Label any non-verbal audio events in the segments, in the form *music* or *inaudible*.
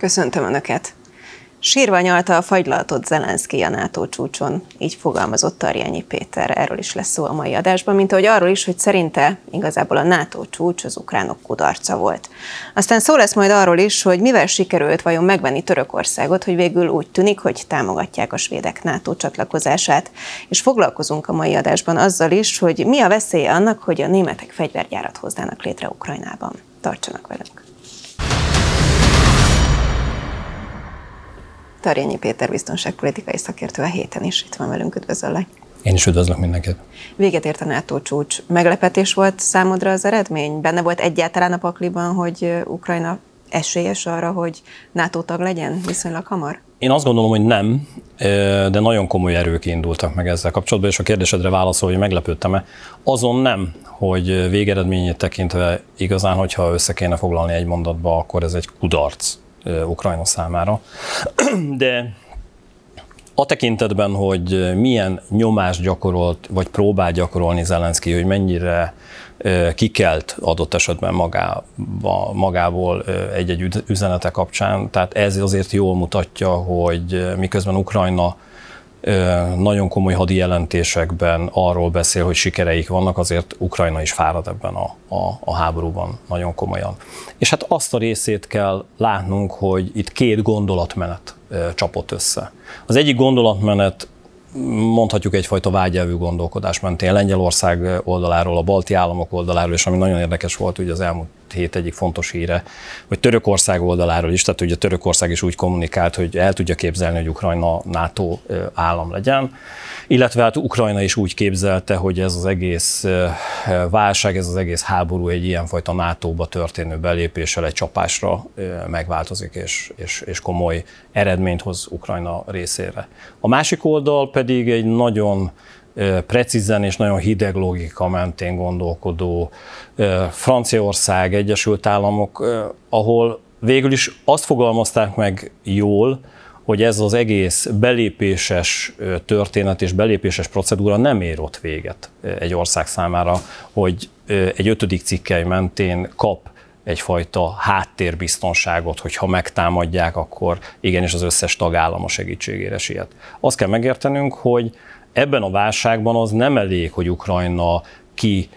Köszöntöm Önöket! Sírva nyalta a fagylaltot Zelenszky a NATO csúcson, így fogalmazott Tarjányi Péter. Erről is lesz szó a mai adásban, mint ahogy arról is, hogy szerinte igazából a NATO csúcs az ukránok kudarca volt. Aztán szó lesz majd arról is, hogy mivel sikerült vajon megvenni Törökországot, hogy végül úgy tűnik, hogy támogatják a svédek NATO csatlakozását. És foglalkozunk a mai adásban azzal is, hogy mi a veszélye annak, hogy a németek fegyvergyárat hoznának létre Ukrajnában. Tartsanak velünk! Tarjányi Péter biztonságpolitikai szakértő a héten is itt van velünk, üdvözöllek. Én is üdvözlök mindenkit. Véget ért a NATO csúcs. Meglepetés volt számodra az eredmény? Benne volt egyáltalán a pakliban, hogy Ukrajna esélyes arra, hogy NATO tag legyen viszonylag hamar? Én azt gondolom, hogy nem, de nagyon komoly erők indultak meg ezzel kapcsolatban, és a kérdésedre válaszol, hogy meglepődtem-e. Azon nem, hogy végeredményét tekintve igazán, hogyha össze kéne foglalni egy mondatba, akkor ez egy kudarc Ukrajna számára. *clears throat* De a tekintetben, hogy milyen nyomást gyakorolt, vagy próbál gyakorolni Zelenszky, hogy mennyire kikelt adott esetben magába, magából egy-egy üzenete kapcsán. Tehát ez azért jól mutatja, hogy miközben Ukrajna nagyon komoly hadi jelentésekben arról beszél, hogy sikereik vannak, azért Ukrajna is fárad ebben a, a, a háborúban nagyon komolyan. És hát azt a részét kell látnunk, hogy itt két gondolatmenet csapott össze. Az egyik gondolatmenet mondhatjuk egyfajta vágyelvű gondolkodás mentén Lengyelország oldaláról, a balti államok oldaláról, és ami nagyon érdekes volt ugye az elmúlt hét egyik fontos híre, hogy Törökország oldaláról is, tehát ugye Törökország is úgy kommunikált, hogy el tudja képzelni, hogy Ukrajna NATO állam legyen, illetve hát Ukrajna is úgy képzelte, hogy ez az egész válság, ez az egész háború egy ilyenfajta NATO-ba történő belépéssel egy csapásra megváltozik, és, és, és komoly eredményt hoz Ukrajna részére. A másik oldal pedig egy nagyon precízen és nagyon hideg logika mentén gondolkodó Franciaország, Egyesült Államok, ahol végül is azt fogalmazták meg jól, hogy ez az egész belépéses történet és belépéses procedúra nem ér ott véget egy ország számára, hogy egy ötödik cikkely mentén kap egyfajta háttérbiztonságot, hogyha megtámadják, akkor igenis az összes tagállam a segítségére siet. Azt kell megértenünk, hogy ebben a válságban az nem elég, hogy Ukrajna ki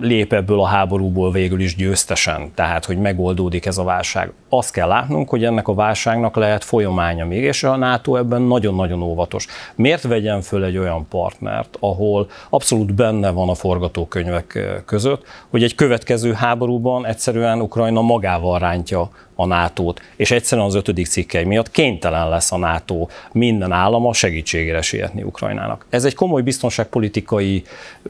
lép ebből a háborúból végül is győztesen, tehát hogy megoldódik ez a válság. Azt kell látnunk, hogy ennek a válságnak lehet folyamánya még, és a NATO ebben nagyon-nagyon óvatos. Miért vegyen föl egy olyan partnert, ahol abszolút benne van a forgatókönyvek között, hogy egy következő háborúban egyszerűen Ukrajna magával rántja a nato és egyszerűen az ötödik cikkei miatt kénytelen lesz a NATO minden állama segítségére sietni Ukrajnának. Ez egy komoly biztonságpolitikai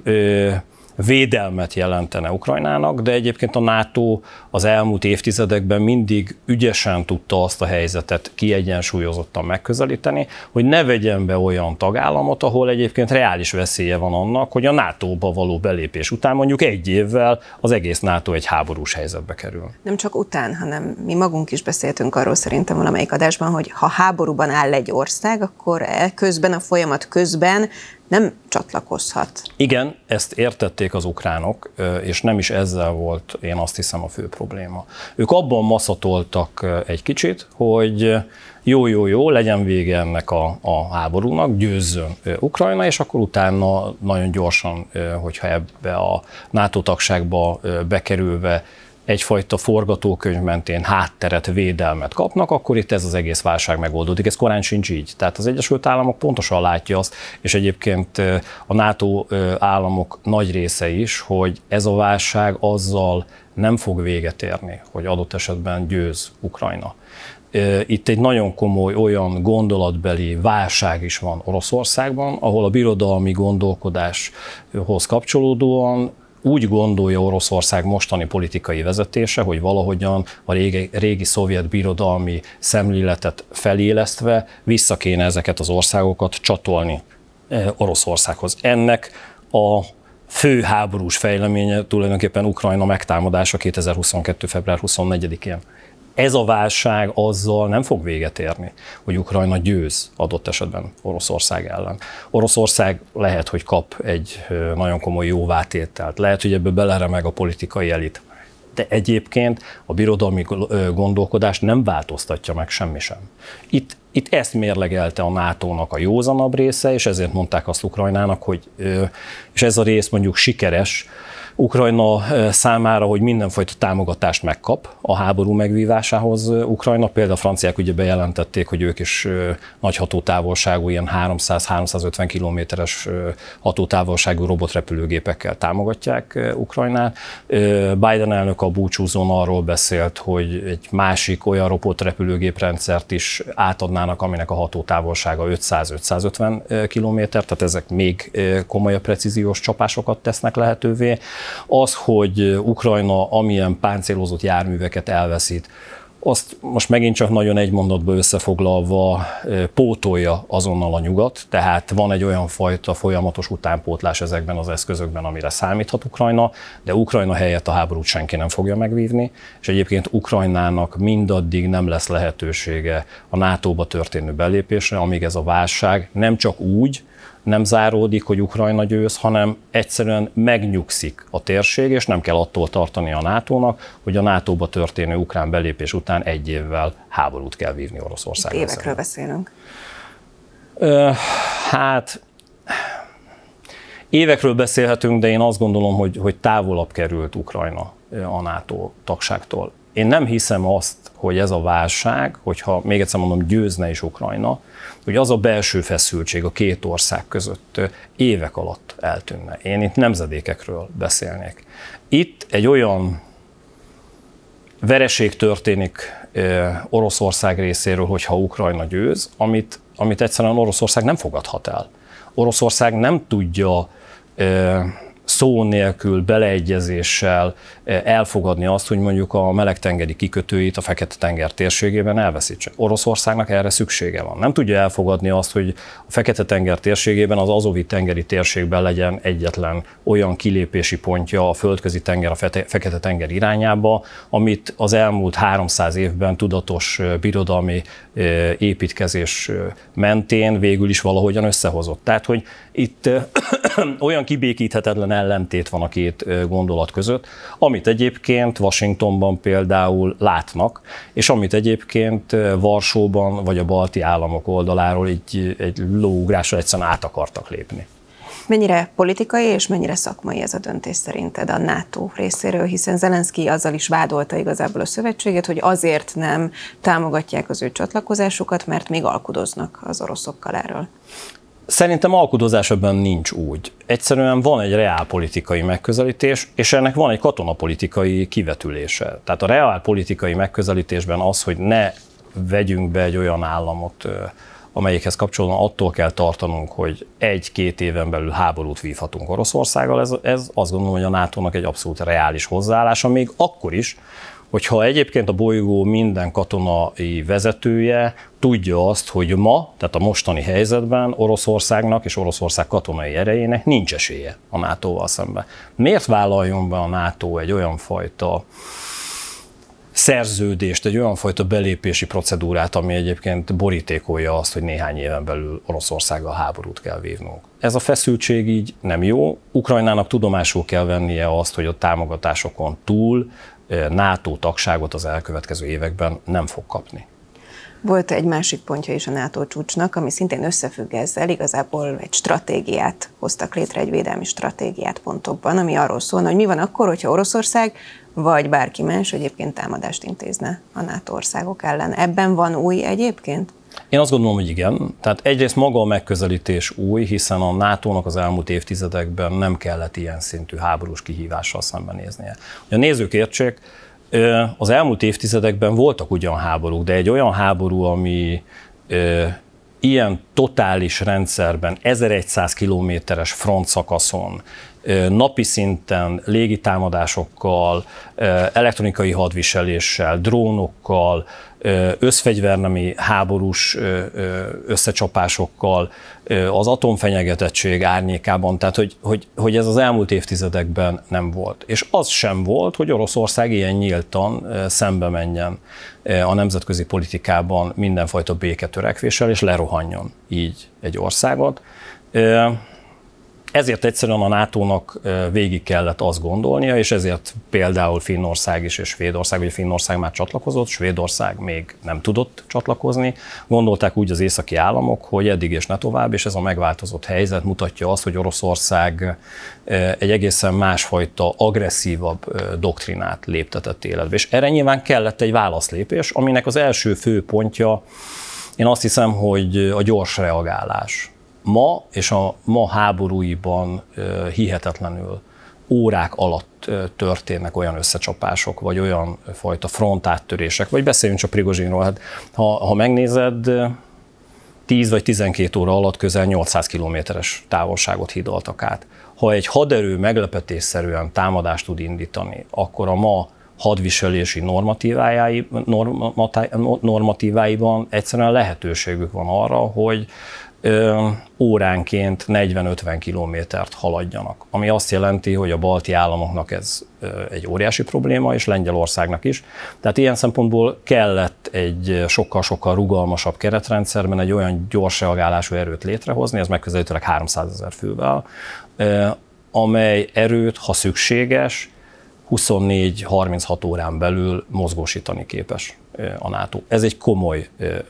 ö, védelmet jelentene Ukrajnának, de egyébként a NATO az elmúlt évtizedekben mindig ügyesen tudta azt a helyzetet kiegyensúlyozottan megközelíteni, hogy ne vegyen be olyan tagállamot, ahol egyébként reális veszélye van annak, hogy a NATO-ba való belépés után mondjuk egy évvel az egész NATO egy háborús helyzetbe kerül. Nem csak után, hanem mi magunk is beszéltünk arról szerintem valamelyik adásban, hogy ha háborúban áll egy ország, akkor e közben, a folyamat közben nem csatlakozhat. Igen, ezt értették az ukránok, és nem is ezzel volt, én azt hiszem, a fő probléma. Ők abban maszatoltak egy kicsit, hogy jó, jó, jó, legyen vége ennek a, a háborúnak, győzzön Ukrajna, és akkor utána nagyon gyorsan, hogyha ebbe a NATO tagságba bekerülve egyfajta forgatókönyv mentén hátteret, védelmet kapnak, akkor itt ez az egész válság megoldódik. Ez korán sincs így. Tehát az Egyesült Államok pontosan látja azt, és egyébként a NATO államok nagy része is, hogy ez a válság azzal nem fog véget érni, hogy adott esetben győz Ukrajna. Itt egy nagyon komoly olyan gondolatbeli válság is van Oroszországban, ahol a birodalmi gondolkodáshoz kapcsolódóan úgy gondolja Oroszország mostani politikai vezetése, hogy valahogyan a régi, régi szovjet birodalmi szemléletet felélesztve vissza kéne ezeket az országokat csatolni eh, Oroszországhoz. Ennek a fő háborús fejleménye tulajdonképpen Ukrajna megtámadása 2022. február 24-én ez a válság azzal nem fog véget érni, hogy Ukrajna győz adott esetben Oroszország ellen. Oroszország lehet, hogy kap egy nagyon komoly jóvátételt, lehet, hogy ebbe beleremeg a politikai elit, de egyébként a birodalmi gondolkodás nem változtatja meg semmi sem. Itt, itt ezt mérlegelte a NATO-nak a józanabb része, és ezért mondták azt Ukrajnának, hogy és ez a rész mondjuk sikeres, Ukrajna számára, hogy mindenfajta támogatást megkap a háború megvívásához Ukrajna. Például a franciák ugye bejelentették, hogy ők is nagy hatótávolságú, ilyen 300-350 kilométeres hatótávolságú robotrepülőgépekkel támogatják Ukrajnát. Biden elnök a búcsúzón arról beszélt, hogy egy másik olyan robotrepülőgéprendszert is átadnának, aminek a hatótávolsága 500-550 kilométer, tehát ezek még komolyabb precíziós csapásokat tesznek lehetővé. Az, hogy Ukrajna amilyen páncélozott járműveket elveszít, azt most megint csak nagyon egy mondatba összefoglalva pótolja azonnal a nyugat, tehát van egy olyan fajta folyamatos utánpótlás ezekben az eszközökben, amire számíthat Ukrajna, de Ukrajna helyett a háborút senki nem fogja megvívni, és egyébként Ukrajnának mindaddig nem lesz lehetősége a NATO-ba történő belépésre, amíg ez a válság nem csak úgy, nem záródik, hogy Ukrajna győz, hanem egyszerűen megnyugszik a térség, és nem kell attól tartani a NATO-nak, hogy a NATO-ba történő ukrán belépés után egy évvel háborút kell vívni Oroszország. Évekről szemben. beszélünk. Ö, hát évekről beszélhetünk, de én azt gondolom, hogy, hogy távolabb került Ukrajna a NATO tagságtól. Én nem hiszem azt, hogy ez a válság, hogyha még egyszer mondom, győzne is Ukrajna, hogy az a belső feszültség a két ország között évek alatt eltűnne. Én itt nemzedékekről beszélnék. Itt egy olyan vereség történik Oroszország részéről, hogyha Ukrajna győz, amit, amit egyszerűen Oroszország nem fogadhat el. Oroszország nem tudja szó nélkül, beleegyezéssel eh, elfogadni azt, hogy mondjuk a melegtengeri kikötőit a Fekete-tenger térségében elveszítse. Oroszországnak erre szüksége van. Nem tudja elfogadni azt, hogy a Fekete-tenger térségében az Azovi-tengeri térségben legyen egyetlen olyan kilépési pontja a földközi tenger a Fekete-tenger irányába, amit az elmúlt 300 évben tudatos eh, birodalmi eh, építkezés mentén végül is valahogyan összehozott. Tehát, hogy itt *coughs* olyan kibékíthetetlen ellentét van a két gondolat között, amit egyébként Washingtonban például látnak, és amit egyébként Varsóban vagy a balti államok oldaláról egy, egy lóugrásra egyszerűen át akartak lépni. Mennyire politikai és mennyire szakmai ez a döntés szerinted a NATO részéről, hiszen Zelenszky azzal is vádolta igazából a szövetséget, hogy azért nem támogatják az ő csatlakozásukat, mert még alkudoznak az oroszokkal erről. Szerintem alkudozás nincs úgy. Egyszerűen van egy reálpolitikai megközelítés, és ennek van egy katonapolitikai kivetülése. Tehát a reálpolitikai megközelítésben az, hogy ne vegyünk be egy olyan államot, amelyikhez kapcsolódóan attól kell tartanunk, hogy egy-két éven belül háborút vívhatunk Oroszországgal, ez, ez azt gondolom, hogy a NATO-nak egy abszolút reális hozzáállása, még akkor is, hogyha egyébként a bolygó minden katonai vezetője tudja azt, hogy ma, tehát a mostani helyzetben Oroszországnak és Oroszország katonai erejének nincs esélye a NATO-val szemben. Miért vállaljon be a NATO egy olyan fajta szerződést, egy olyan fajta belépési procedúrát, ami egyébként borítékolja azt, hogy néhány éven belül Oroszországgal háborút kell vívnunk. Ez a feszültség így nem jó. Ukrajnának tudomásul kell vennie azt, hogy a támogatásokon túl NATO tagságot az elkövetkező években nem fog kapni. Volt egy másik pontja is a NATO csúcsnak, ami szintén összefügg ezzel, igazából egy stratégiát hoztak létre, egy védelmi stratégiát pontokban, ami arról szólna, hogy mi van akkor, hogyha Oroszország vagy bárki más egyébként támadást intézne a NATO országok ellen. Ebben van új egyébként? Én azt gondolom, hogy igen. Tehát egyrészt maga a megközelítés új, hiszen a NATO-nak az elmúlt évtizedekben nem kellett ilyen szintű háborús kihívással szembenéznie. Hogy a nézők értsék, az elmúlt évtizedekben voltak ugyan háborúk, de egy olyan háború, ami ilyen totális rendszerben 1100 kilométeres frontszakaszon napi szinten légitámadásokkal, elektronikai hadviseléssel, drónokkal, összfegyvernemi háborús összecsapásokkal, az atomfenyegetettség árnyékában, tehát hogy, hogy, hogy ez az elmúlt évtizedekben nem volt. És az sem volt, hogy Oroszország ilyen nyíltan szembe menjen a nemzetközi politikában mindenfajta béketörekvéssel, és lerohanjon így egy országot. Ezért egyszerűen a NATO-nak végig kellett azt gondolnia, és ezért például Finnország is és Svédország, vagy Finnország már csatlakozott, Svédország még nem tudott csatlakozni. Gondolták úgy az északi államok, hogy eddig és ne tovább, és ez a megváltozott helyzet mutatja azt, hogy Oroszország egy egészen másfajta, agresszívabb doktrinát léptetett életbe. És erre nyilván kellett egy válaszlépés, aminek az első fő pontja, én azt hiszem, hogy a gyors reagálás ma és a ma háborúiban hihetetlenül órák alatt történnek olyan összecsapások, vagy olyan fajta frontáttörések, vagy beszéljünk csak Prigozsinról. Hát, ha, ha megnézed, 10 vagy 12 óra alatt közel 800 kilométeres távolságot hidaltak át. Ha egy haderő meglepetésszerűen támadást tud indítani, akkor a ma hadviselési normatíváiban egyszerűen lehetőségük van arra, hogy óránként 40-50 kilométert haladjanak. Ami azt jelenti, hogy a balti államoknak ez egy óriási probléma, és Lengyelországnak is. Tehát ilyen szempontból kellett egy sokkal-sokkal rugalmasabb keretrendszerben egy olyan gyors reagálású erőt létrehozni, ez megközelítőleg 300 ezer fővel, amely erőt, ha szükséges, 24-36 órán belül mozgósítani képes a NATO. Ez egy komoly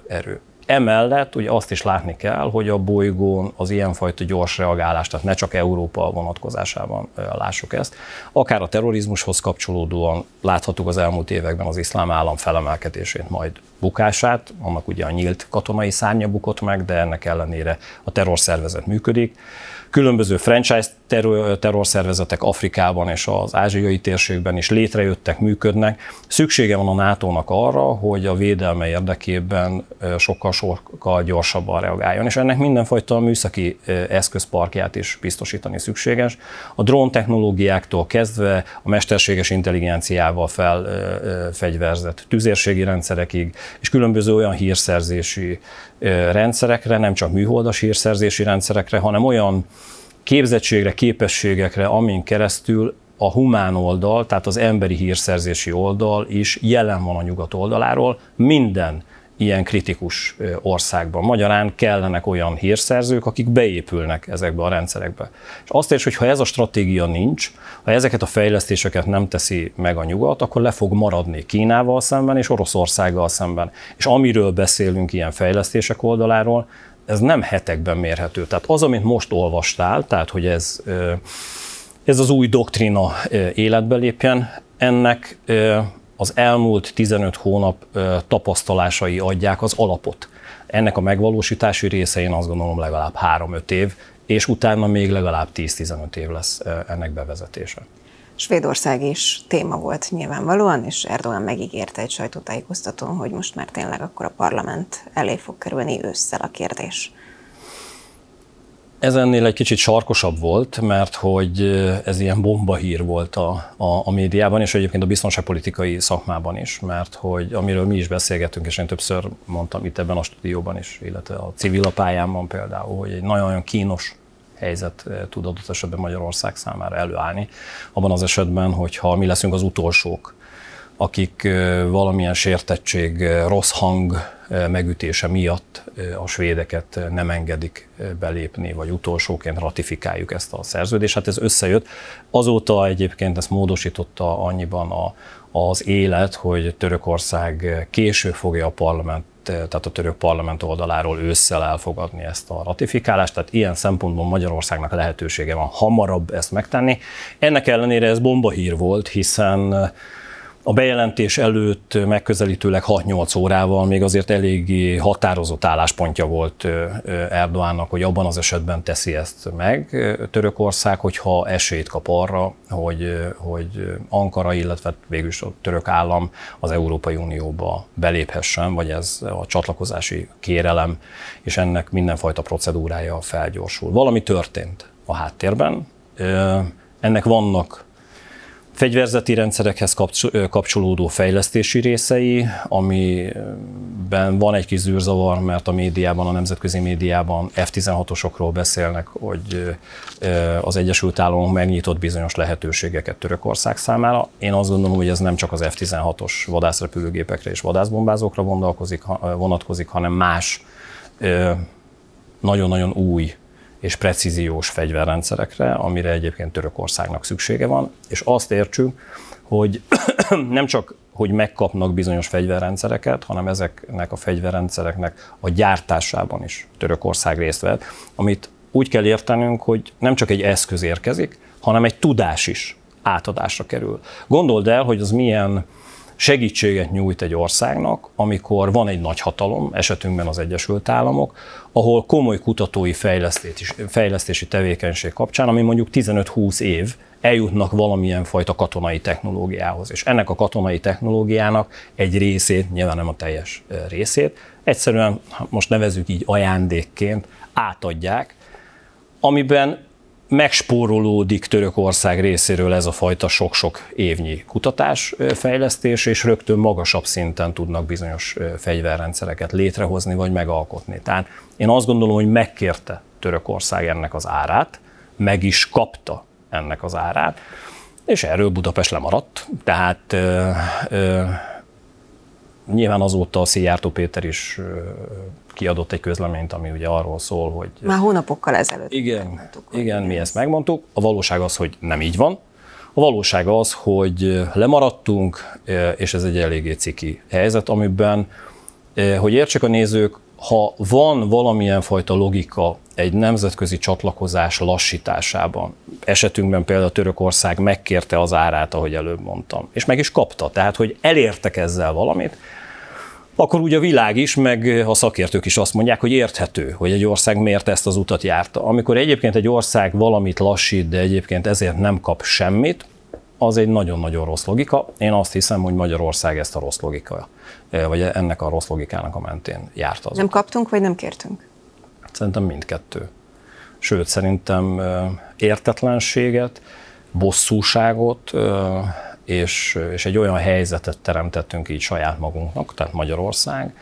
erő. Emellett ugye azt is látni kell, hogy a bolygón az ilyenfajta gyors reagálás, tehát ne csak Európa vonatkozásában lássuk ezt, akár a terrorizmushoz kapcsolódóan láthatjuk az elmúlt években az iszlám állam felemelkedését, majd bukását, annak ugye a nyílt katonai szárnya bukott meg, de ennek ellenére a terrorszervezet működik. Különböző franchise terror, terrorszervezetek Afrikában és az ázsiai térségben is létrejöttek, működnek. Szüksége van a NATO-nak arra, hogy a védelme érdekében sokkal-sokkal gyorsabban reagáljon, és ennek mindenfajta műszaki eszközparkját is biztosítani szükséges. A drón technológiáktól kezdve a mesterséges intelligenciával felfegyverzett tüzérségi rendszerekig, és különböző olyan hírszerzési rendszerekre, nem csak műholdas hírszerzési rendszerekre, hanem olyan képzettségre, képességekre, amin keresztül a humán oldal, tehát az emberi hírszerzési oldal is jelen van a nyugat oldaláról minden ilyen kritikus országban. Magyarán kellenek olyan hírszerzők, akik beépülnek ezekbe a rendszerekbe. És azt is, hogy ha ez a stratégia nincs, ha ezeket a fejlesztéseket nem teszi meg a nyugat, akkor le fog maradni Kínával szemben és Oroszországgal szemben. És amiről beszélünk ilyen fejlesztések oldaláról, ez nem hetekben mérhető. Tehát az, amit most olvastál, tehát hogy ez, ez az új doktrina életbe lépjen, ennek az elmúlt 15 hónap tapasztalásai adják az alapot. Ennek a megvalósítási része én azt gondolom legalább 3-5 év, és utána még legalább 10-15 év lesz ennek bevezetése. Svédország is téma volt nyilvánvalóan, és Erdogan megígérte egy sajtótájékoztatón, hogy most már tényleg akkor a parlament elé fog kerülni ősszel a kérdés. Ez ennél egy kicsit sarkosabb volt, mert hogy ez ilyen bombahír volt a, a, a médiában, és egyébként a biztonságpolitikai szakmában is, mert hogy amiről mi is beszélgetünk, és én többször mondtam itt ebben a stúdióban is, illetve a civil pályámban például, hogy egy nagyon-nagyon kínos helyzet eh, tud adott esetben Magyarország számára előállni. Abban az esetben, hogyha mi leszünk az utolsók, akik eh, valamilyen sértettség, eh, rossz hang megütése miatt a svédeket nem engedik belépni, vagy utolsóként ratifikáljuk ezt a szerződést. Hát ez összejött. Azóta egyébként ezt módosította annyiban a, az élet, hogy Törökország később fogja a parlament tehát a török parlament oldaláról ősszel elfogadni ezt a ratifikálást, tehát ilyen szempontból Magyarországnak lehetősége van hamarabb ezt megtenni. Ennek ellenére ez bombahír volt, hiszen a bejelentés előtt megközelítőleg 6-8 órával még azért eléggé határozott álláspontja volt Erdoánnak, hogy abban az esetben teszi ezt meg Törökország, hogyha esélyt kap arra, hogy, hogy Ankara, illetve végülis a török állam az Európai Unióba beléphessen, vagy ez a csatlakozási kérelem, és ennek mindenfajta procedúrája felgyorsul. Valami történt a háttérben, ennek vannak fegyverzeti rendszerekhez kapcsolódó fejlesztési részei, amiben van egy kis zűrzavar, mert a médiában, a nemzetközi médiában F-16-osokról beszélnek, hogy az Egyesült Államok megnyitott bizonyos lehetőségeket Törökország számára. Én azt gondolom, hogy ez nem csak az F-16-os vadászrepülőgépekre és vadászbombázókra vonatkozik, hanem más nagyon-nagyon új és precíziós fegyverrendszerekre, amire egyébként Törökországnak szüksége van, és azt értsük, hogy *clears throat* nem csak hogy megkapnak bizonyos fegyverrendszereket, hanem ezeknek a fegyverrendszereknek a gyártásában is Törökország részt vett, amit úgy kell értenünk, hogy nem csak egy eszköz érkezik, hanem egy tudás is átadásra kerül. Gondold el, hogy az milyen segítséget nyújt egy országnak, amikor van egy nagy hatalom, esetünkben az Egyesült Államok, ahol komoly kutatói fejlesztési, tevékenység kapcsán, ami mondjuk 15-20 év, eljutnak valamilyen fajta katonai technológiához. És ennek a katonai technológiának egy részét, nyilván nem a teljes részét, egyszerűen, most nevezük így ajándékként, átadják, amiben megspórolódik Törökország részéről ez a fajta sok-sok évnyi kutatás, fejlesztés, és rögtön magasabb szinten tudnak bizonyos fegyverrendszereket létrehozni vagy megalkotni. Tehát én azt gondolom, hogy megkérte Törökország ennek az árát, meg is kapta ennek az árát, és erről Budapest lemaradt. Tehát ö, ö, nyilván azóta a Szijjártó Péter is kiadott egy közleményt, ami ugye arról szól, hogy... Már hónapokkal ezelőtt. Igen, megmondtuk, igen mi ezt megmondtuk. A valóság az, hogy nem így van. A valóság az, hogy lemaradtunk, és ez egy eléggé ciki helyzet, amiben, hogy értsék a nézők, ha van valamilyen fajta logika egy nemzetközi csatlakozás lassításában, esetünkben például Törökország megkérte az árát, ahogy előbb mondtam, és meg is kapta, tehát hogy elértek ezzel valamit, akkor úgy a világ is, meg a szakértők is azt mondják, hogy érthető, hogy egy ország miért ezt az utat járta. Amikor egyébként egy ország valamit lassít, de egyébként ezért nem kap semmit, az egy nagyon-nagyon rossz logika. Én azt hiszem, hogy Magyarország ezt a rossz logika, vagy ennek a rossz logikának a mentén járt az. Nem kaptunk, vagy nem kértünk? Szerintem mindkettő. Sőt, szerintem értetlenséget, bosszúságot, és, és egy olyan helyzetet teremtettünk így saját magunknak, tehát Magyarország,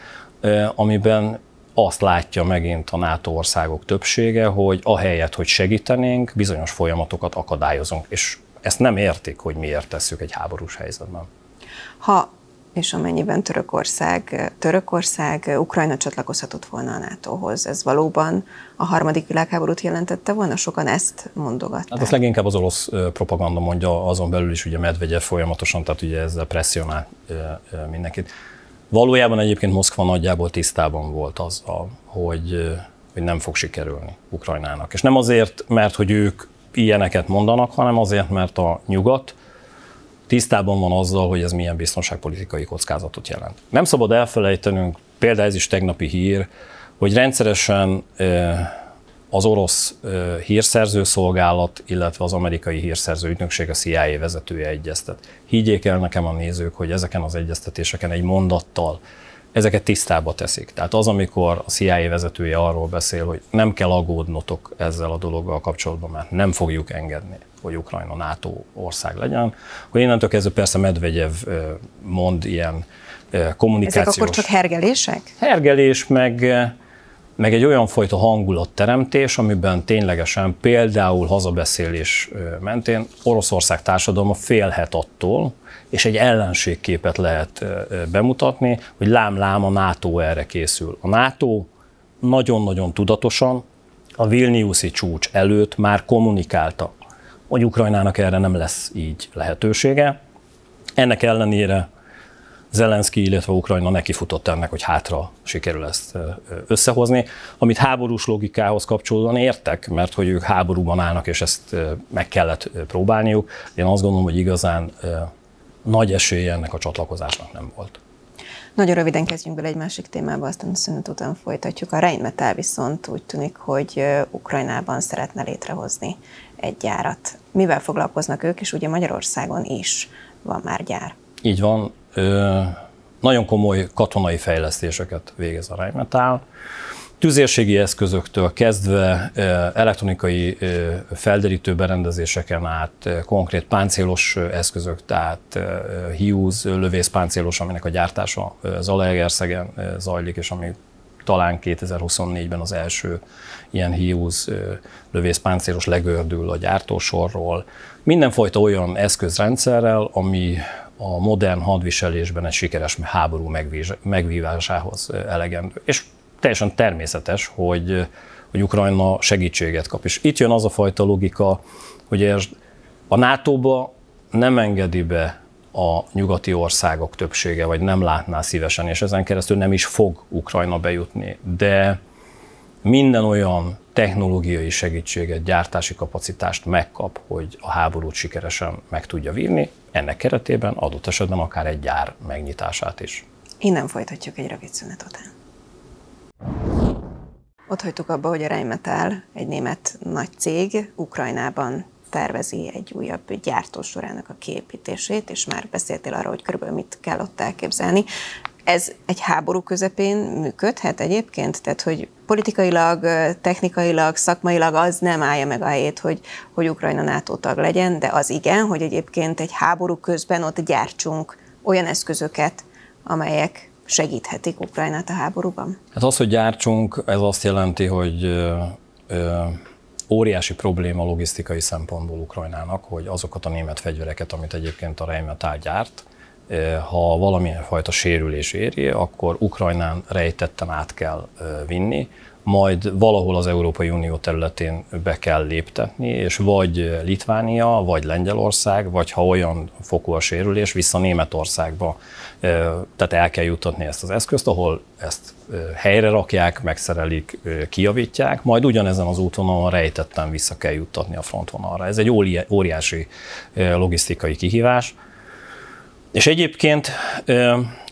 amiben azt látja megint a NATO országok többsége, hogy ahelyett, hogy segítenénk, bizonyos folyamatokat akadályozunk, és ezt nem értik, hogy miért tesszük egy háborús helyzetben. Ha és amennyiben Törökország, Törökország, Ukrajna csatlakozhatott volna a NATO-hoz. Ez valóban a harmadik világháborút jelentette volna? Sokan ezt mondogatták. Hát azt leginkább az orosz propaganda mondja, azon belül is ugye Medvegyev folyamatosan, tehát ugye ezzel presszionál mindenkit. Valójában egyébként Moszkva nagyjából tisztában volt az, hogy, hogy nem fog sikerülni Ukrajnának. És nem azért, mert hogy ők ilyeneket mondanak, hanem azért, mert a nyugat, tisztában van azzal, hogy ez milyen biztonságpolitikai kockázatot jelent. Nem szabad elfelejtenünk, például ez is tegnapi hír, hogy rendszeresen az orosz hírszerző szolgálat, illetve az amerikai hírszerző ügynökség, a CIA vezetője egyeztet. Higgyék el nekem a nézők, hogy ezeken az egyeztetéseken egy mondattal ezeket tisztába teszik. Tehát az, amikor a CIA vezetője arról beszél, hogy nem kell aggódnotok ezzel a dologgal kapcsolatban, mert nem fogjuk engedni, hogy Ukrajna NATO ország legyen, hogy innentől kezdve persze Medvegyev mond ilyen kommunikációs... Ezek akkor csak hergelések? Hergelés, meg, meg egy olyan fajta hangulatteremtés, amiben ténylegesen például hazabeszélés mentén Oroszország társadalma félhet attól, és egy ellenségképet lehet bemutatni, hogy lám-lám a NATO erre készül. A NATO nagyon-nagyon tudatosan a Vilniuszi csúcs előtt már kommunikálta, hogy Ukrajnának erre nem lesz így lehetősége. Ennek ellenére Zelenszky, illetve Ukrajna nekifutott ennek, hogy hátra sikerül ezt összehozni, amit háborús logikához kapcsolódóan értek, mert hogy ők háborúban állnak, és ezt meg kellett próbálniuk. Én azt gondolom, hogy igazán nagy esélye ennek a csatlakozásnak nem volt. Nagyon röviden kezdjünk bele egy másik témába, aztán a szünet után folytatjuk. A Rheinmetall viszont úgy tűnik, hogy Ukrajnában szeretne létrehozni egy gyárat. Mivel foglalkoznak ők, és ugye Magyarországon is van már gyár. Így van. Ö, nagyon komoly katonai fejlesztéseket végez a Rheinmetall tüzérségi eszközöktől kezdve elektronikai felderítő berendezéseken át, konkrét páncélos eszközök, tehát Hughes lövészpáncélos, aminek a gyártása Zalaegerszegen zajlik, és ami talán 2024-ben az első ilyen Hughes lövészpáncélos legördül a gyártósorról. Mindenfajta olyan eszközrendszerrel, ami a modern hadviselésben egy sikeres háború megvívásához elegendő. És teljesen természetes, hogy, hogy Ukrajna segítséget kap. És itt jön az a fajta logika, hogy a NATO-ba nem engedi be a nyugati országok többsége, vagy nem látná szívesen, és ezen keresztül nem is fog Ukrajna bejutni. De minden olyan technológiai segítséget, gyártási kapacitást megkap, hogy a háborút sikeresen meg tudja vívni, ennek keretében adott esetben akár egy gyár megnyitását is. Innen folytatjuk egy rövid szünet után. Ott hagytuk abba, hogy a Rheinmetall, egy német nagy cég, Ukrajnában tervezi egy újabb gyártósorának a kiépítését, és már beszéltél arról, hogy körülbelül mit kell ott elképzelni. Ez egy háború közepén működhet egyébként? Tehát, hogy politikailag, technikailag, szakmailag az nem állja meg a helyét, hogy, hogy Ukrajna NATO tag legyen, de az igen, hogy egyébként egy háború közben ott gyártsunk olyan eszközöket, amelyek segíthetik Ukrajnát a háborúban? Hát az, hogy gyártsunk, ez azt jelenti, hogy ö, ö, óriási probléma logisztikai szempontból Ukrajnának, hogy azokat a német fegyvereket, amit egyébként a Rheinmetall gyárt, ha valamilyen fajta sérülés éri, akkor Ukrajnán rejtetten át kell vinni, majd valahol az Európai Unió területén be kell léptetni, és vagy Litvánia, vagy Lengyelország, vagy ha olyan fokú a sérülés, vissza Németországba, tehát el kell jutatni ezt az eszközt, ahol ezt helyre rakják, megszerelik, kijavítják, majd ugyanezen az útvonalon rejtetten vissza kell juttatni a frontvonalra. Ez egy óriási logisztikai kihívás, és egyébként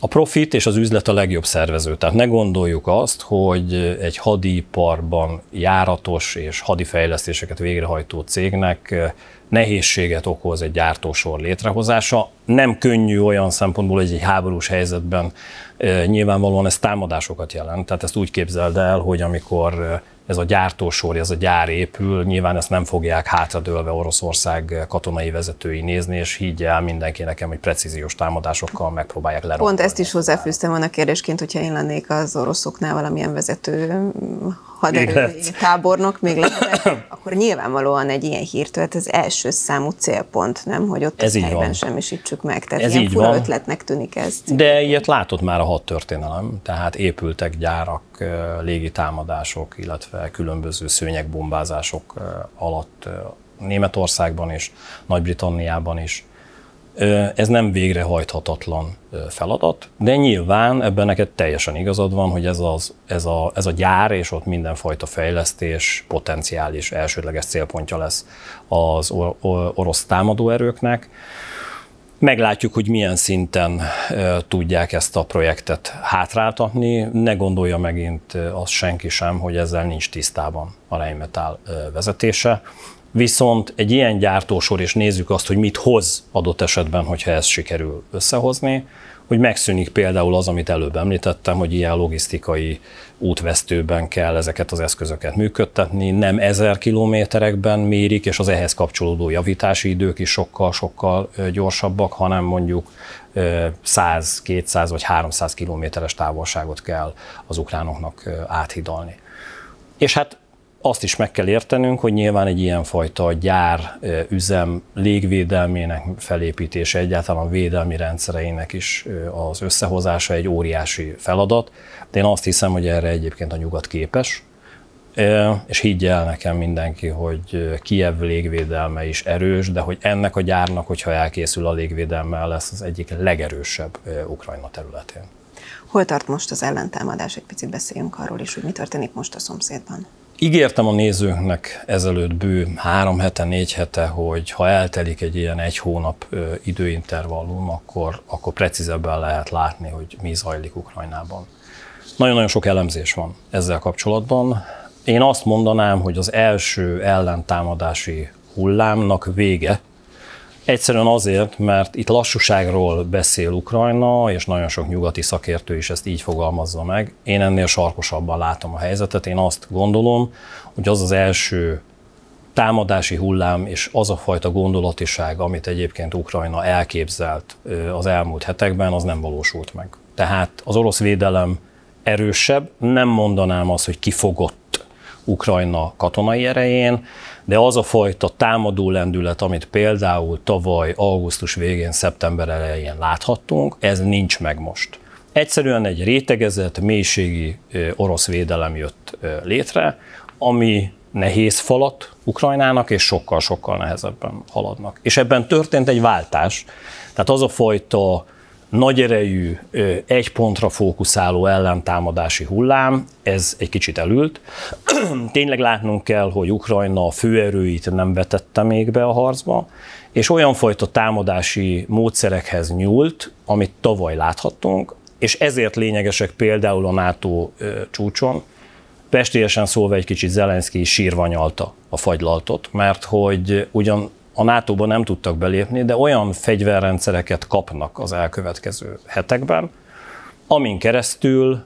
a profit és az üzlet a legjobb szervező. Tehát ne gondoljuk azt, hogy egy hadiparban járatos és hadifejlesztéseket végrehajtó cégnek nehézséget okoz egy gyártósor létrehozása. Nem könnyű olyan szempontból, hogy egy háborús helyzetben nyilvánvalóan ez támadásokat jelent. Tehát ezt úgy képzeld el, hogy amikor ez a gyártósor, ez a gyár épül, nyilván ezt nem fogják hátradőlve Oroszország katonai vezetői nézni, és higgy el mindenki nekem, hogy precíziós támadásokkal megpróbálják lerombolni. Pont ezt is hozzáfűztem volna kérdésként, hogyha én lennék az oroszoknál valamilyen vezető haderő tábornok még lehet, akkor nyilvánvalóan egy ilyen hírtölt az első számú célpont, nem? Hogy ott ez helyben van. semmisítsük meg. Tehát ez ilyen fura van. ötletnek tűnik ez. De ilyet látott már a hat történelem, tehát épültek gyárak, légitámadások, illetve különböző szőnyegbombázások alatt Németországban is, Nagy-Britanniában is ez nem végrehajthatatlan feladat, de nyilván ebben neked teljesen igazad van, hogy ez, az, ez, a, ez a gyár és ott mindenfajta fejlesztés potenciális elsődleges célpontja lesz az orosz támadóerőknek. Meglátjuk, hogy milyen szinten tudják ezt a projektet hátráltatni. Ne gondolja megint azt senki sem, hogy ezzel nincs tisztában a Rheinmetall vezetése. Viszont egy ilyen gyártósor, és nézzük azt, hogy mit hoz adott esetben, hogyha ezt sikerül összehozni, hogy megszűnik például az, amit előbb említettem, hogy ilyen logisztikai útvesztőben kell ezeket az eszközöket működtetni, nem ezer kilométerekben mérik, és az ehhez kapcsolódó javítási idők is sokkal-sokkal gyorsabbak, hanem mondjuk 100, 200 vagy 300 kilométeres távolságot kell az ukránoknak áthidalni. És hát azt is meg kell értenünk, hogy nyilván egy ilyenfajta gyár, üzem légvédelmének felépítése, egyáltalán védelmi rendszereinek is az összehozása egy óriási feladat, de én azt hiszem, hogy erre egyébként a nyugat képes, és higgye el nekem mindenki, hogy Kiev légvédelme is erős, de hogy ennek a gyárnak, hogyha elkészül a légvédelme, lesz az egyik legerősebb Ukrajna területén. Hol tart most az ellentámadás? Egy picit beszéljünk arról is, hogy mi történik most a szomszédban. Ígértem a nézőknek ezelőtt bő három hete, négy hete, hogy ha eltelik egy ilyen egy hónap időintervallum, akkor, akkor precízebben lehet látni, hogy mi zajlik Ukrajnában. Nagyon-nagyon sok elemzés van ezzel kapcsolatban. Én azt mondanám, hogy az első ellentámadási hullámnak vége, Egyszerűen azért, mert itt lassúságról beszél Ukrajna, és nagyon sok nyugati szakértő is ezt így fogalmazza meg. Én ennél sarkosabban látom a helyzetet. Én azt gondolom, hogy az az első támadási hullám és az a fajta gondolatiság, amit egyébként Ukrajna elképzelt az elmúlt hetekben, az nem valósult meg. Tehát az orosz védelem erősebb, nem mondanám azt, hogy kifogott Ukrajna katonai erején, de az a fajta támadó lendület, amit például tavaly augusztus végén, szeptember elején láthattunk, ez nincs meg most. Egyszerűen egy rétegezett, mélységi orosz védelem jött létre, ami nehéz falat Ukrajnának, és sokkal-sokkal nehezebben haladnak. És ebben történt egy váltás. Tehát az a fajta nagy erejű, egy pontra fókuszáló ellentámadási hullám, ez egy kicsit elült. *clears throat* Tényleg látnunk kell, hogy Ukrajna főerőit nem vetette még be a harcba, és olyan fajta támadási módszerekhez nyúlt, amit tavaly láthattunk, és ezért lényegesek például a NATO csúcson, pestélyesen szólva egy kicsit Zelenszky sírva nyalta a fagylaltot, mert hogy ugyan a NATO-ba nem tudtak belépni, de olyan fegyverrendszereket kapnak az elkövetkező hetekben, amin keresztül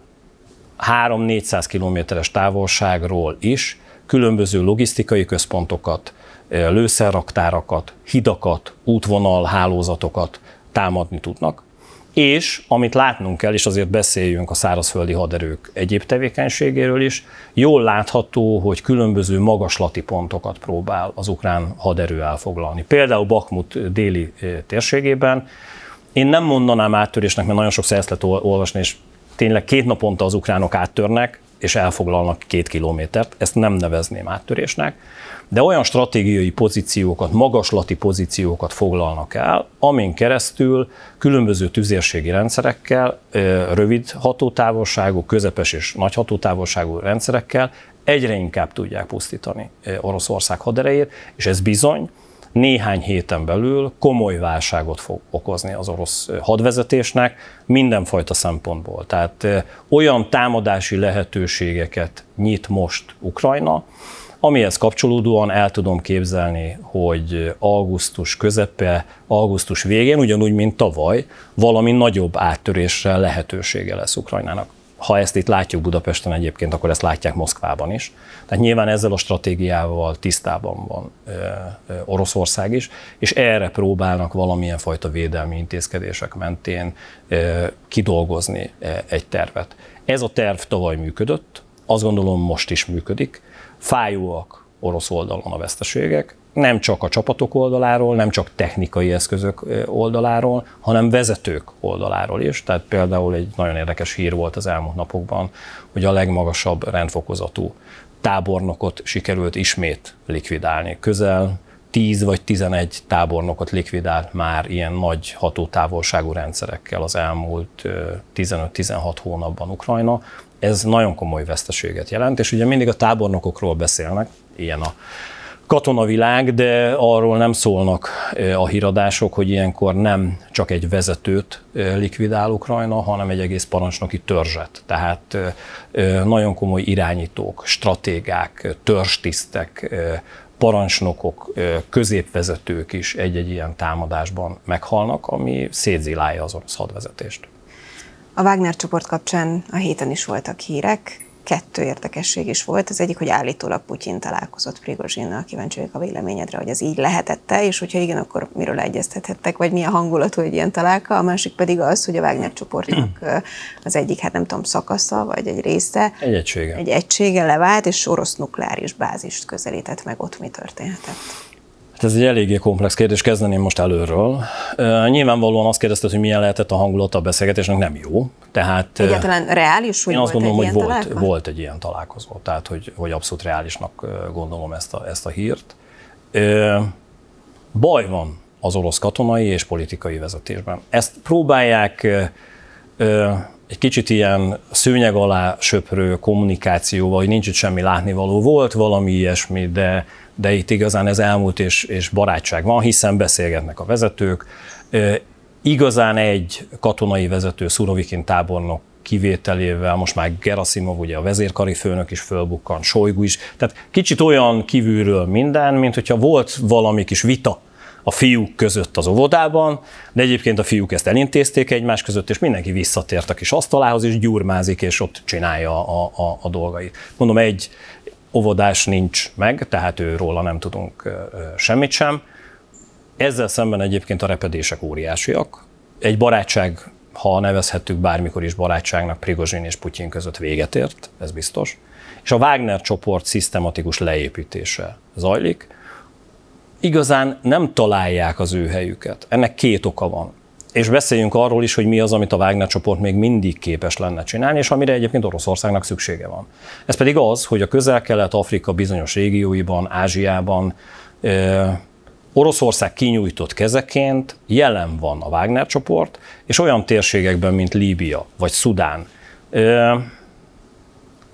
3-400 kilométeres távolságról is különböző logisztikai központokat, lőszerraktárakat, hidakat, útvonal hálózatokat támadni tudnak. És amit látnunk kell, és azért beszéljünk a szárazföldi haderők egyéb tevékenységéről is, jól látható, hogy különböző magaslati pontokat próbál az ukrán haderő elfoglalni. Például Bakmut déli eh, térségében. Én nem mondanám áttörésnek, mert nagyon sokszor ezt lehet olvasni, és tényleg két naponta az ukránok áttörnek, és elfoglalnak két kilométert. Ezt nem nevezném áttörésnek de olyan stratégiai pozíciókat, magaslati pozíciókat foglalnak el, amin keresztül különböző tüzérségi rendszerekkel, rövid hatótávolságú, közepes és nagy hatótávolságú rendszerekkel egyre inkább tudják pusztítani Oroszország haderejét, és ez bizony néhány héten belül komoly válságot fog okozni az orosz hadvezetésnek mindenfajta szempontból. Tehát olyan támadási lehetőségeket nyit most Ukrajna, Amihez kapcsolódóan el tudom képzelni, hogy augusztus közepe, augusztus végén, ugyanúgy, mint tavaly, valami nagyobb áttörésre lehetősége lesz Ukrajnának. Ha ezt itt látjuk Budapesten egyébként, akkor ezt látják Moszkvában is. Tehát nyilván ezzel a stratégiával tisztában van Oroszország is, és erre próbálnak valamilyen fajta védelmi intézkedések mentén kidolgozni egy tervet. Ez a terv tavaly működött, azt gondolom most is működik fájóak orosz oldalon a veszteségek, nem csak a csapatok oldaláról, nem csak technikai eszközök oldaláról, hanem vezetők oldaláról is. Tehát például egy nagyon érdekes hír volt az elmúlt napokban, hogy a legmagasabb rendfokozatú tábornokot sikerült ismét likvidálni. Közel 10 vagy 11 tábornokot likvidált már ilyen nagy hatótávolságú rendszerekkel az elmúlt 15-16 hónapban Ukrajna ez nagyon komoly veszteséget jelent, és ugye mindig a tábornokokról beszélnek, ilyen a katonavilág, de arról nem szólnak a híradások, hogy ilyenkor nem csak egy vezetőt likvidál Ukrajna, hanem egy egész parancsnoki törzset. Tehát nagyon komoly irányítók, stratégák, törstisztek, parancsnokok, középvezetők is egy-egy ilyen támadásban meghalnak, ami szétzilálja az orosz hadvezetést. A Wagner csoport kapcsán a héten is voltak hírek, kettő érdekesség is volt. Az egyik, hogy állítólag Putyin találkozott Prigozsinnal, kíváncsi vagyok a véleményedre, hogy ez így lehetette, és hogyha igen, akkor miről egyeztethettek, vagy mi a hangulatú egy ilyen találka. A másik pedig az, hogy a Wagner csoportnak az egyik, hát nem tudom, szakasza, vagy egy része. Egy egysége. Egy egysége levált, és orosz nukleáris bázist közelített meg, ott mi történhetett. Hát ez egy eléggé komplex kérdés, kezdeném most előről. Nyilvánvalóan azt kérdezted, hogy milyen lehetett a hangulat a beszélgetésnek, nem jó. Tehát, Egyáltalán reális, hogy Én azt gondolom, hogy volt, találkozó? volt egy ilyen találkozó, tehát hogy, hogy abszolút reálisnak gondolom ezt a, ezt a hírt. Baj van az orosz katonai és politikai vezetésben. Ezt próbálják egy kicsit ilyen szőnyeg alá söprő kommunikációval, hogy nincs itt semmi látnivaló. Volt valami ilyesmi, de de itt igazán ez elmúlt és, és barátság van, hiszen beszélgetnek a vezetők. Igazán egy katonai vezető, Szurovikin tábornok kivételével, most már Gerasimov, ugye a vezérkari főnök is fölbukkan, Sojgu is, tehát kicsit olyan kívülről minden, mint hogyha volt valami kis vita a fiúk között az óvodában, de egyébként a fiúk ezt elintézték egymás között, és mindenki visszatért a kis asztalához, és gyurmázik, és ott csinálja a, a, a dolgait. Mondom, egy, óvodás nincs meg, tehát róla nem tudunk semmit sem. Ezzel szemben egyébként a repedések óriásiak. Egy barátság, ha nevezhettük bármikor is barátságnak, Prigozsin és Putyin között véget ért, ez biztos. És a Wagner csoport szisztematikus leépítése zajlik. Igazán nem találják az ő helyüket. Ennek két oka van. És beszéljünk arról is, hogy mi az, amit a Wagner csoport még mindig képes lenne csinálni, és amire egyébként Oroszországnak szüksége van. Ez pedig az, hogy a közel-kelet, Afrika bizonyos régióiban, Ázsiában Oroszország kinyújtott kezeként jelen van a Wagner csoport, és olyan térségekben, mint Líbia vagy Szudán,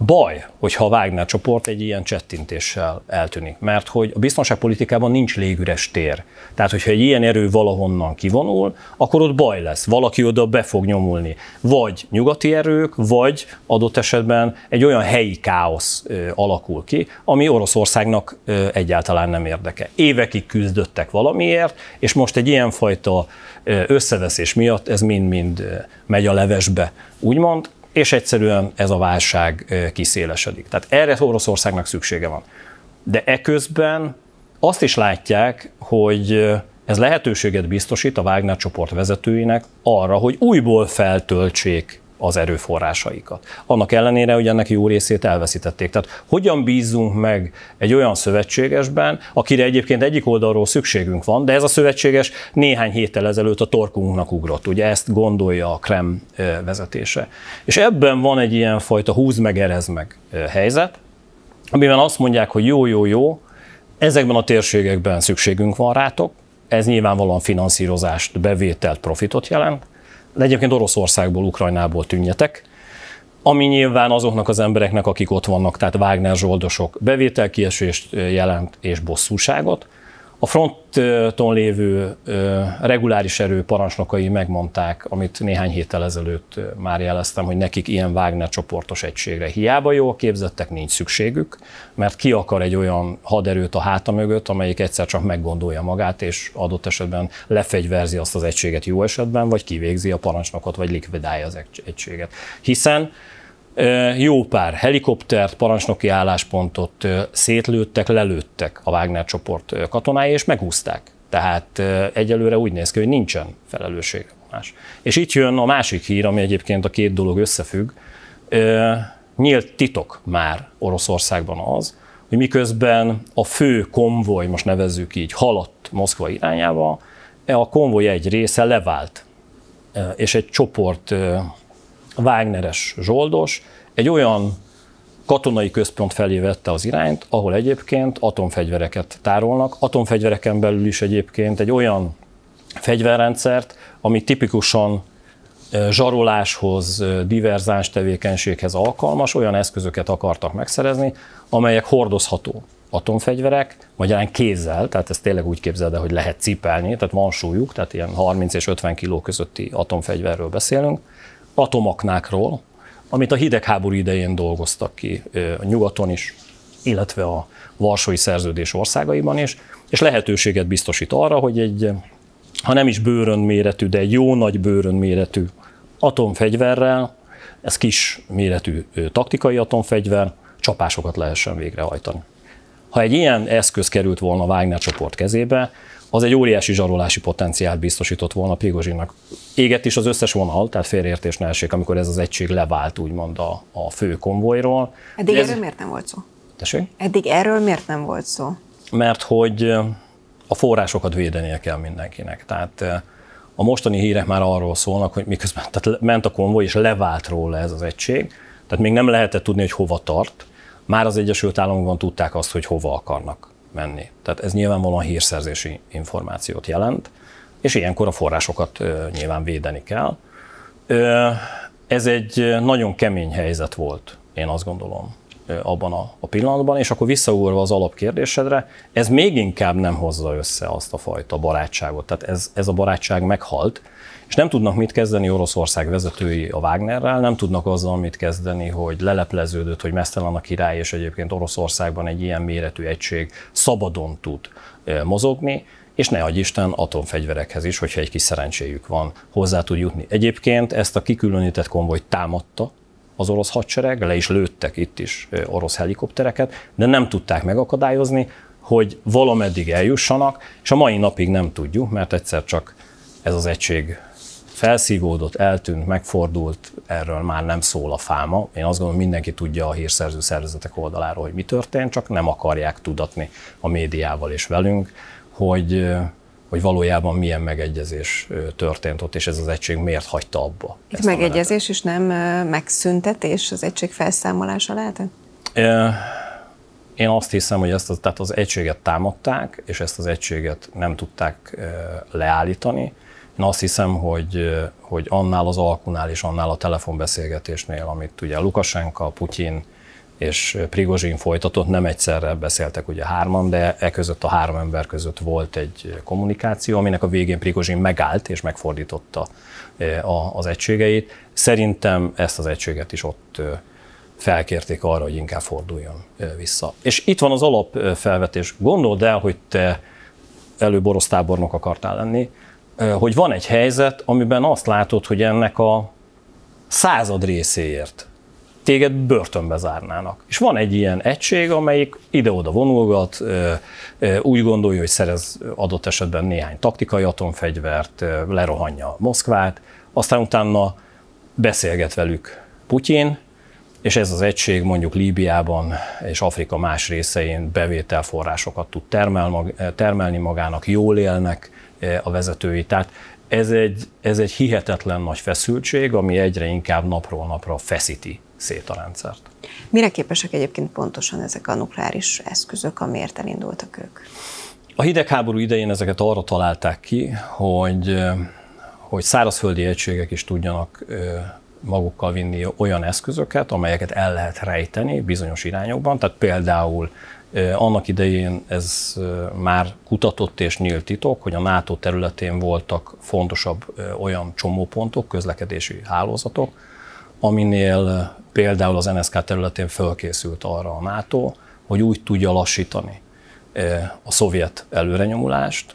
Baj, hogyha a Wagner csoport egy ilyen csettintéssel eltűnik, mert hogy a biztonságpolitikában nincs légüres tér. Tehát, hogyha egy ilyen erő valahonnan kivonul, akkor ott baj lesz. Valaki oda be fog nyomulni. Vagy nyugati erők, vagy adott esetben egy olyan helyi káosz alakul ki, ami Oroszországnak egyáltalán nem érdeke. Évekig küzdöttek valamiért, és most egy ilyenfajta összeveszés miatt ez mind-mind megy a levesbe, úgymond, és egyszerűen ez a válság kiszélesedik. Tehát erre Oroszországnak szüksége van. De eközben azt is látják, hogy ez lehetőséget biztosít a Wagner csoport vezetőinek arra, hogy újból feltöltsék az erőforrásaikat. Annak ellenére, hogy ennek jó részét elveszítették. Tehát hogyan bízunk meg egy olyan szövetségesben, akire egyébként egyik oldalról szükségünk van, de ez a szövetséges néhány héttel ezelőtt a torkunknak ugrott. Ugye ezt gondolja a Krem vezetése. És ebben van egy ilyen fajta húz meg, erez meg helyzet, amiben azt mondják, hogy jó, jó, jó, ezekben a térségekben szükségünk van rátok, ez nyilvánvalóan finanszírozást, bevételt, profitot jelent, de egyébként Oroszországból, Ukrajnából tűnjetek, ami nyilván azoknak az embereknek, akik ott vannak, tehát Wagner zsoldosok bevételkiesést jelent és bosszúságot, a fronton lévő reguláris erő parancsnokai megmondták, amit néhány héttel ezelőtt már jeleztem, hogy nekik ilyen Wagner csoportos egységre hiába jól képzettek, nincs szükségük, mert ki akar egy olyan haderőt a háta mögött, amelyik egyszer csak meggondolja magát, és adott esetben lefegyverzi azt az egységet jó esetben, vagy kivégzi a parancsnokot, vagy likvidálja az egységet. Hiszen jó pár helikoptert, parancsnoki álláspontot szétlőttek, lelőttek a Wagner csoport katonái, és megúzták. Tehát egyelőre úgy néz ki, hogy nincsen felelősségvonás. És itt jön a másik hír, ami egyébként a két dolog összefügg. Nyílt titok már Oroszországban az, hogy miközben a fő konvoj, most nevezzük így, haladt Moszkva irányába, a konvoj egy része levált, és egy csoport Wagneres zsoldos egy olyan katonai központ felé vette az irányt, ahol egyébként atomfegyvereket tárolnak. Atomfegyvereken belül is egyébként egy olyan fegyverrendszert, ami tipikusan zsaroláshoz, diverzáns tevékenységhez alkalmas, olyan eszközöket akartak megszerezni, amelyek hordozható atomfegyverek, magyarán kézzel, tehát ezt tényleg úgy képzeld el, hogy lehet cipelni, tehát van súlyuk, tehát ilyen 30 és 50 kiló közötti atomfegyverről beszélünk, atomoknákról, amit a hidegháború idején dolgoztak ki a nyugaton is, illetve a Varsói Szerződés országaiban is, és lehetőséget biztosít arra, hogy egy, ha nem is bőrön méretű, de egy jó nagy bőrön méretű atomfegyverrel, ez kis méretű taktikai atomfegyver, csapásokat lehessen végrehajtani. Ha egy ilyen eszköz került volna Wagner csoport kezébe, az egy óriási zsarolási potenciált biztosított volna Prigozsinnak. Égett is az összes vonal, tehát félreértés ne essék, amikor ez az egység levált úgymond a, a fő konvojról. Eddig ez... erről miért nem volt szó? Tessék? Eddig erről miért nem volt szó? Mert hogy a forrásokat védenie kell mindenkinek. Tehát a mostani hírek már arról szólnak, hogy miközben tehát ment a konvoj, és levált róla ez az egység, tehát még nem lehetett tudni, hogy hova tart, már az Egyesült Államokban tudták azt, hogy hova akarnak menni. Tehát ez nyilvánvalóan hírszerzési információt jelent, és ilyenkor a forrásokat nyilván védeni kell. Ez egy nagyon kemény helyzet volt, én azt gondolom, abban a, pillanatban, és akkor visszaugorva az alapkérdésedre, ez még inkább nem hozza össze azt a fajta barátságot. Tehát ez, ez a barátság meghalt, és nem tudnak mit kezdeni Oroszország vezetői a Wagnerrel, nem tudnak azzal mit kezdeni, hogy lelepleződött, hogy mesztelen a király, és egyébként Oroszországban egy ilyen méretű egység szabadon tud mozogni, és ne adj Isten atomfegyverekhez is, hogyha egy kis szerencséjük van, hozzá tud jutni. Egyébként ezt a kikülönített konvojt támadta az orosz hadsereg, le is lőttek itt is orosz helikoptereket, de nem tudták megakadályozni, hogy valameddig eljussanak, és a mai napig nem tudjuk, mert egyszer csak ez az egység felszívódott, eltűnt, megfordult, erről már nem szól a fáma. Én azt gondolom, mindenki tudja a hírszerző szervezetek oldaláról, hogy mi történt, csak nem akarják tudatni a médiával és velünk, hogy hogy valójában milyen megegyezés történt ott, és ez az egység miért hagyta abba. Itt megegyezés és nem megszüntetés az egység felszámolása lehetett? Én azt hiszem, hogy ezt tehát az egységet támadták, és ezt az egységet nem tudták leállítani. Én azt hiszem, hogy, hogy annál az alkunál és annál a telefonbeszélgetésnél, amit ugye Lukasenka, Putyin és Prigozsin folytatott, nem egyszerre beszéltek ugye hárman, de e között a három ember között volt egy kommunikáció, aminek a végén Prigozsin megállt és megfordította az egységeit. Szerintem ezt az egységet is ott felkérték arra, hogy inkább forduljon vissza. És itt van az alapfelvetés. Gondold el, hogy te előbb orosz tábornok akartál lenni, hogy van egy helyzet, amiben azt látod, hogy ennek a század részéért téged börtönbe zárnának. És van egy ilyen egység, amelyik ide-oda vonulgat, úgy gondolja, hogy szerez adott esetben néhány taktikai atomfegyvert, lerohanja Moszkvát, aztán utána beszélget velük Putyin, és ez az egység mondjuk Líbiában és Afrika más részein bevételforrásokat tud termelni magának, jól élnek a vezetői. Tehát ez egy, ez egy hihetetlen nagy feszültség, ami egyre inkább napról napra feszíti szét a rendszert. Mire képesek egyébként pontosan ezek a nukleáris eszközök, amiért elindultak ők? A hidegháború idején ezeket arra találták ki, hogy, hogy szárazföldi egységek is tudjanak magukkal vinni olyan eszközöket, amelyeket el lehet rejteni bizonyos irányokban. Tehát például annak idején ez már kutatott és nyílt titok, hogy a NATO területén voltak fontosabb olyan csomópontok, közlekedési hálózatok, aminél például az NSK területén fölkészült arra a NATO, hogy úgy tudja lassítani a szovjet előrenyomulást,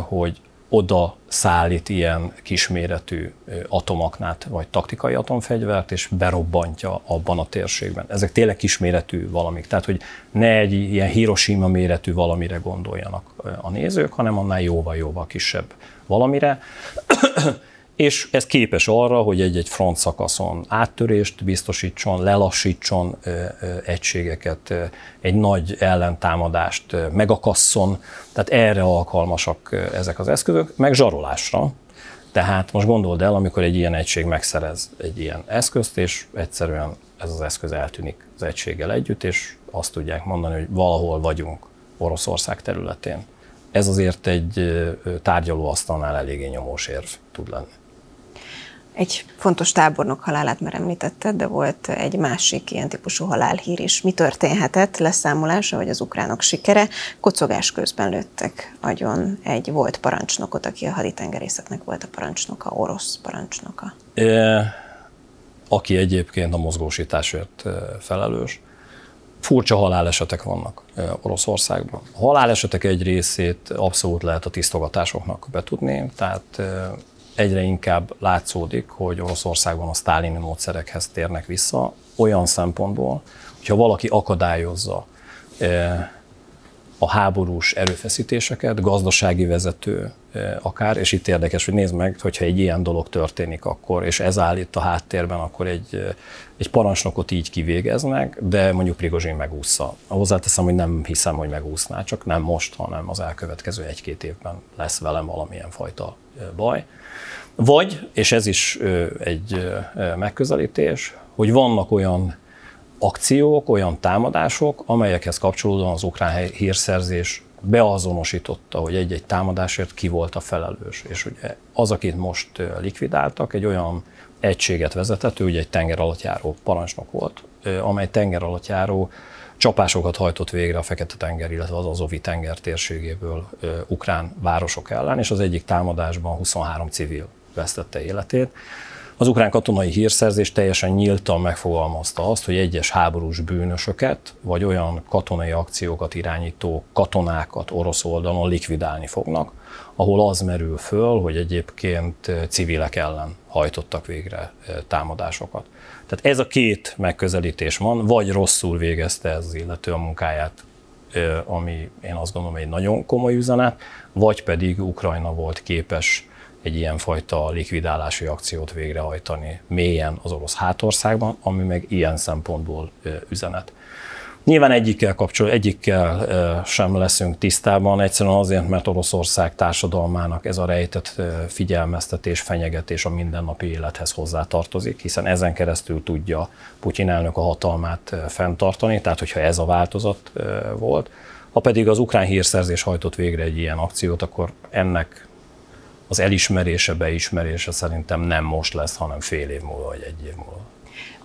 hogy oda szállít ilyen kisméretű atomaknát, vagy taktikai atomfegyvert, és berobbantja abban a térségben. Ezek tényleg kisméretű valamik, tehát hogy ne egy ilyen Hiroshima méretű valamire gondoljanak a nézők, hanem annál jóval-jóval kisebb valamire és ez képes arra, hogy egy-egy front szakaszon áttörést biztosítson, lelassítson egységeket, egy nagy ellentámadást megakasszon, tehát erre alkalmasak ezek az eszközök, meg zsarolásra. Tehát most gondold el, amikor egy ilyen egység megszerez egy ilyen eszközt, és egyszerűen ez az eszköz eltűnik az egységgel együtt, és azt tudják mondani, hogy valahol vagyunk Oroszország területén. Ez azért egy tárgyalóasztalnál eléggé nyomós érv tud lenni. Egy fontos tábornok halálát már említetted, de volt egy másik ilyen típusú halálhír is. Mi történhetett leszámolása, vagy az ukránok sikere? Kocogás közben lőttek agyon egy volt parancsnokot, aki a haditengerészetnek volt a parancsnoka, orosz parancsnoka. E, aki egyébként a mozgósításért felelős. Furcsa halálesetek vannak Oroszországban. A halálesetek egy részét abszolút lehet a tisztogatásoknak betudni, tehát egyre inkább látszódik, hogy Oroszországban a sztálini módszerekhez térnek vissza, olyan szempontból, hogyha valaki akadályozza e, a háborús erőfeszítéseket, gazdasági vezető e, akár, és itt érdekes, hogy nézd meg, hogyha egy ilyen dolog történik akkor, és ez áll itt a háttérben, akkor egy, e, egy parancsnokot így kivégeznek, de mondjuk Prigozsin megúszza. Hozzáteszem, hogy nem hiszem, hogy megúszná, csak nem most, hanem az elkövetkező egy-két évben lesz velem valamilyen fajta baj. Vagy, és ez is egy megközelítés, hogy vannak olyan akciók, olyan támadások, amelyekhez kapcsolódóan az ukrán hírszerzés beazonosította, hogy egy-egy támadásért ki volt a felelős. És ugye az, akit most likvidáltak, egy olyan egységet vezetett, ő ugye egy tenger alatt parancsnok volt, amely tenger alatt csapásokat hajtott végre a Fekete-tenger, illetve az Azovi tenger térségéből ukrán városok ellen, és az egyik támadásban 23 civil vesztette életét. Az ukrán katonai hírszerzés teljesen nyíltan megfogalmazta azt, hogy egyes háborús bűnösöket, vagy olyan katonai akciókat irányító katonákat orosz oldalon likvidálni fognak, ahol az merül föl, hogy egyébként civilek ellen hajtottak végre támadásokat. Tehát ez a két megközelítés van, vagy rosszul végezte ez az illető a munkáját, ami én azt gondolom egy nagyon komoly üzenet, vagy pedig Ukrajna volt képes egy ilyenfajta likvidálási akciót végrehajtani mélyen az orosz hátországban, ami meg ilyen szempontból üzenet. Nyilván egyikkel kapcsol, egyikkel sem leszünk tisztában, egyszerűen azért, mert Oroszország társadalmának ez a rejtett figyelmeztetés, fenyegetés a mindennapi élethez hozzátartozik, hiszen ezen keresztül tudja Putyin elnök a hatalmát fenntartani, tehát hogyha ez a változat volt. Ha pedig az ukrán hírszerzés hajtott végre egy ilyen akciót, akkor ennek az elismerése, beismerése szerintem nem most lesz, hanem fél év múlva vagy egy év múlva.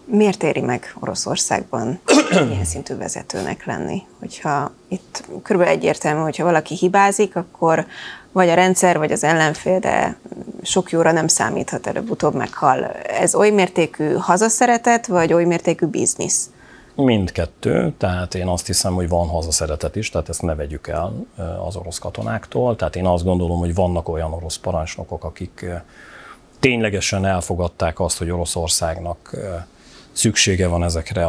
Miért éri meg Oroszországban *clears throat* ilyen szintű vezetőnek lenni? Hogyha itt körülbelül egyértelmű, hogyha valaki hibázik, akkor vagy a rendszer, vagy az ellenfél, de sok jóra nem számíthat, előbb-utóbb meghal. Ez oly mértékű hazaszeretet, vagy oly mértékű biznisz? Mindkettő, tehát én azt hiszem, hogy van hazaszeretet is, tehát ezt ne vegyük el az orosz katonáktól. Tehát én azt gondolom, hogy vannak olyan orosz parancsnokok, akik ténylegesen elfogadták azt, hogy Oroszországnak szüksége van ezekre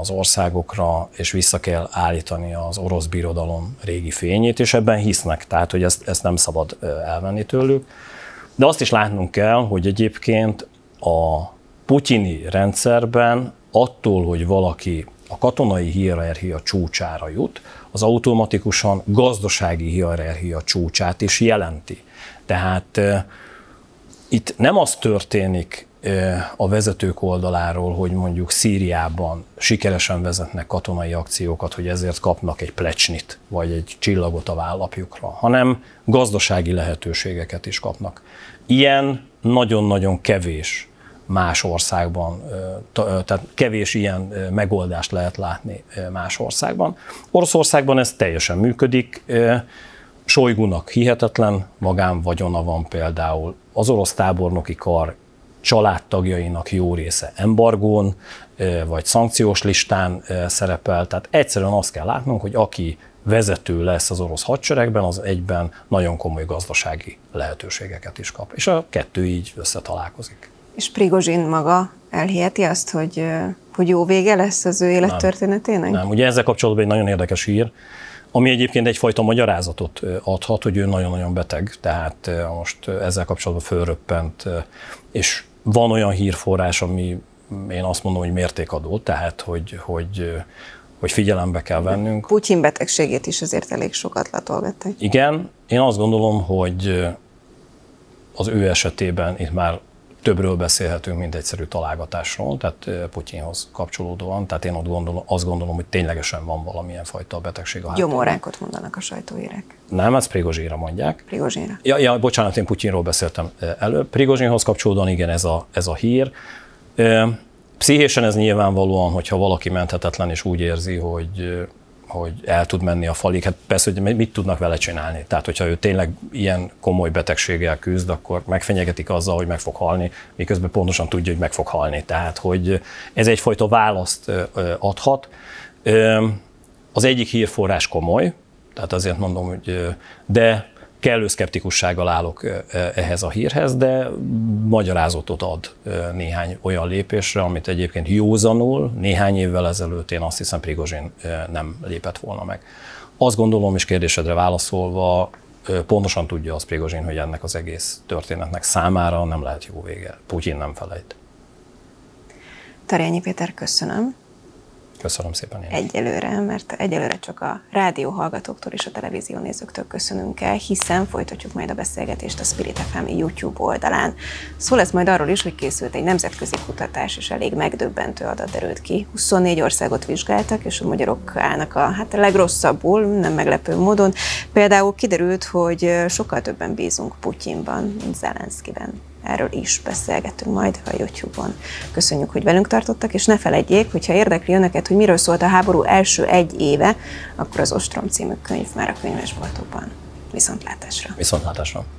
az országokra, és vissza kell állítani az orosz birodalom régi fényét, és ebben hisznek, tehát hogy ezt, ezt nem szabad elvenni tőlük. De azt is látnunk kell, hogy egyébként a putyini rendszerben attól, hogy valaki a katonai hierarchia csúcsára jut, az automatikusan gazdasági hierarchia csúcsát is jelenti. Tehát itt nem az történik a vezetők oldaláról, hogy mondjuk Szíriában sikeresen vezetnek katonai akciókat, hogy ezért kapnak egy plecsnit, vagy egy csillagot a vállapjukra, hanem gazdasági lehetőségeket is kapnak. Ilyen nagyon-nagyon kevés más országban, tehát kevés ilyen megoldást lehet látni más országban. Oroszországban ez teljesen működik, Sojgunak hihetetlen magánvagyona van például, az orosz tábornoki kar családtagjainak jó része embargón vagy szankciós listán szerepel, tehát egyszerűen azt kell látnunk, hogy aki vezető lesz az orosz hadseregben, az egyben nagyon komoly gazdasági lehetőségeket is kap. És a kettő így összetalálkozik. És Prigozsin maga elhiheti azt, hogy, hogy jó vége lesz az ő élettörténetének? Nem. Nem, ugye ezzel kapcsolatban egy nagyon érdekes hír, ami egyébként egyfajta magyarázatot adhat, hogy ő nagyon-nagyon beteg, tehát most ezzel kapcsolatban fölröppent, és van olyan hírforrás, ami én azt mondom, hogy mértékadó, tehát hogy, hogy, hogy figyelembe kell vennünk. Putyin betegségét is azért elég sokat latolgatták. Igen, én azt gondolom, hogy az ő esetében itt már többről beszélhetünk, mint egyszerű találgatásról, tehát Putyinhoz kapcsolódóan. Tehát én ott gondolom, azt gondolom, hogy ténylegesen van valamilyen fajta betegség a Gyomorrákot mondanak a sajtóírek. Nem, ezt Prigozsira mondják. Prigozsira. Ja, ja, bocsánat, én Putyinról beszéltem előbb. Prigozsinhoz kapcsolódóan igen, ez a, ez a hír. Pszichésen ez nyilvánvalóan, hogyha valaki menthetetlen és úgy érzi, hogy hogy el tud menni a falig. Hát persze, hogy mit tudnak vele csinálni. Tehát, hogyha ő tényleg ilyen komoly betegséggel küzd, akkor megfenyegetik azzal, hogy meg fog halni, miközben pontosan tudja, hogy meg fog halni. Tehát, hogy ez egyfajta választ adhat. Az egyik hírforrás komoly, tehát azért mondom, hogy de kellő szkeptikussággal állok ehhez a hírhez, de magyarázatot ad néhány olyan lépésre, amit egyébként józanul néhány évvel ezelőtt én azt hiszem Prigozsin nem lépett volna meg. Azt gondolom, és kérdésedre válaszolva, pontosan tudja az Prigozsin, hogy ennek az egész történetnek számára nem lehet jó vége. Putyin nem felejt. Tarjányi Péter, köszönöm. Köszönöm szépen én. Egyelőre, mert egyelőre csak a rádió hallgatóktól és a televízió nézőktől köszönünk el, hiszen folytatjuk majd a beszélgetést a Spirit FM YouTube oldalán. Szó lesz majd arról is, hogy készült egy nemzetközi kutatás, és elég megdöbbentő adat derült ki. 24 országot vizsgáltak, és a magyarok állnak a hát a legrosszabbul, nem meglepő módon. Például kiderült, hogy sokkal többen bízunk Putyinban, mint Zelenszkiben erről is beszélgetünk majd a YouTube-on. Köszönjük, hogy velünk tartottak, és ne felejtjék, hogyha érdekli önöket, hogy miről szólt a háború első egy éve, akkor az Ostrom című könyv már a könyvesboltokban. Viszontlátásra! Viszontlátásra!